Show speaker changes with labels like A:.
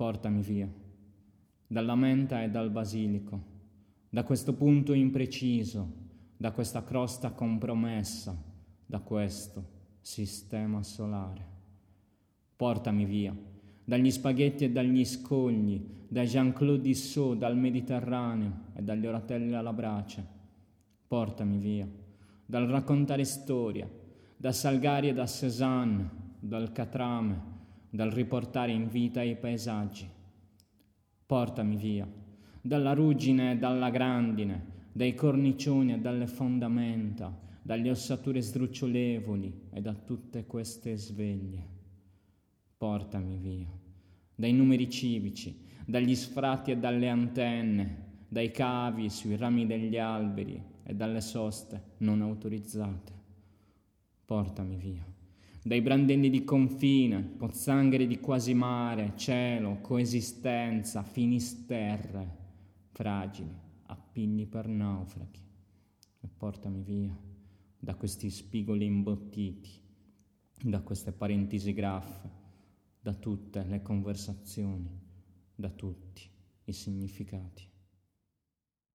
A: portami via, dalla menta e dal basilico, da questo punto impreciso, da questa crosta compromessa, da questo sistema solare. Portami via, dagli spaghetti e dagli scogli, da Jean-Claude Dissot, dal Mediterraneo e dagli oratelli alla brace. Portami via, dal raccontare storia, da Salgari e da Cézanne, dal catrame, dal riportare in vita i paesaggi. Portami via, dalla ruggine e dalla grandine, dai cornicioni e dalle fondamenta, dalle ossature sdrucciolevoli e da tutte queste sveglie. Portami via, dai numeri civici, dagli sfratti e dalle antenne, dai cavi sui rami degli alberi e dalle soste non autorizzate. Portami via, dai brandelli di confine, pozzanghere di quasi mare, cielo, coesistenza, finisterre, fragili, appigli per naufraghi. E portami via da questi spigoli imbottiti, da queste parentesi graffe, da tutte le conversazioni, da tutti i significati.